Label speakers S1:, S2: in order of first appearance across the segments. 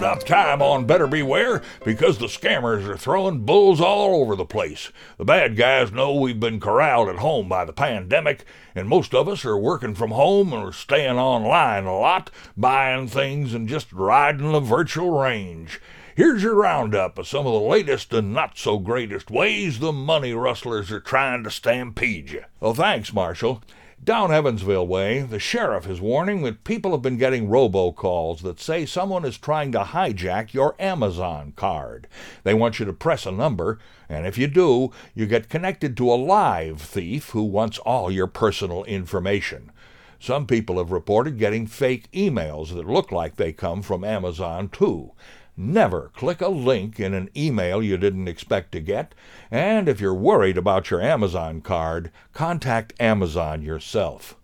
S1: it's roundup time on Better Beware because the scammers are throwing bulls all over the place. The bad guys know we've been corralled at home by the pandemic, and most of us are working from home or staying online a lot, buying things and just riding the virtual range. Here's your roundup of some of the latest and not so greatest ways the money rustlers are trying to stampede you. Well, thanks, Marshall. Down Evansville way, the sheriff is warning that people have been getting robocalls that say someone is trying to hijack your Amazon card. They want you to press a number, and if you do, you get connected to a live thief who wants all your personal information. Some people have reported getting fake emails that look like they come from Amazon, too. Never click a link in an email you didn't expect to get. And if you're worried about your Amazon card, contact Amazon yourself.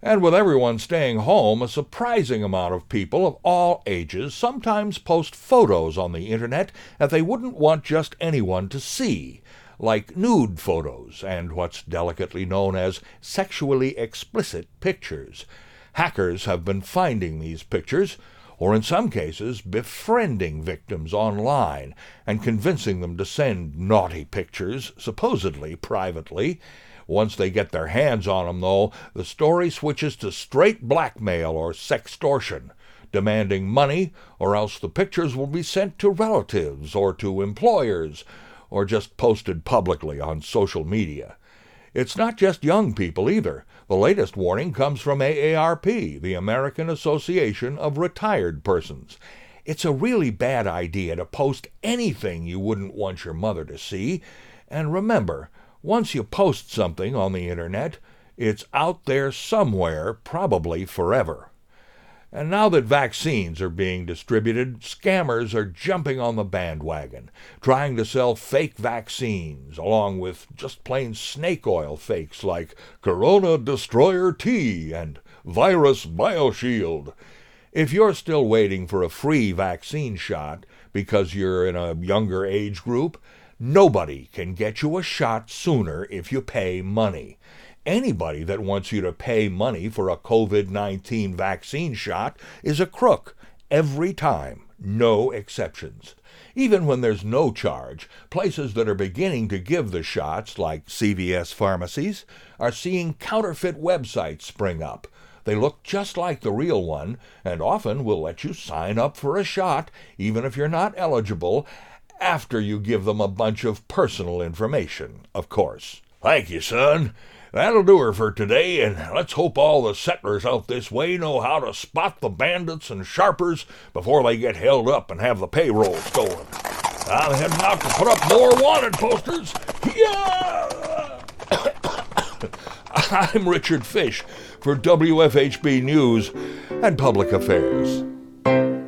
S1: And with everyone staying home, a surprising amount of people of all ages sometimes post photos on the internet that they wouldn't want just anyone to see, like nude photos and what's delicately known as sexually explicit pictures. Hackers have been finding these pictures or in some cases, befriending victims online and convincing them to send naughty pictures, supposedly privately. Once they get their hands on them, though, the story switches to straight blackmail or sextortion, demanding money, or else the pictures will be sent to relatives or to employers, or just posted publicly on social media. It's not just young people either. The latest warning comes from AARP, the American Association of Retired Persons. It's a really bad idea to post anything you wouldn't want your mother to see. And remember, once you post something on the internet, it's out there somewhere, probably forever. And now that vaccines are being distributed, scammers are jumping on the bandwagon, trying to sell fake vaccines, along with just plain snake oil fakes like Corona Destroyer T and Virus BioShield. If you're still waiting for a free vaccine shot because you're in a younger age group, nobody can get you a shot sooner if you pay money anybody that wants you to pay money for a COVID 19 vaccine shot is a crook every time, no exceptions. Even when there's no charge, places that are beginning to give the shots, like CVS pharmacies, are seeing counterfeit websites spring up. They look just like the real one and often will let you sign up for a shot, even if you're not eligible, after you give them a bunch of personal information, of course. Thank you, son. That'll do her for today, and let's hope all the settlers out this way know how to spot the bandits and sharpers before they get held up and have the payroll stolen. I'm heading out to put up more wanted posters. Yeah! I'm Richard Fish for WFHB News and Public Affairs.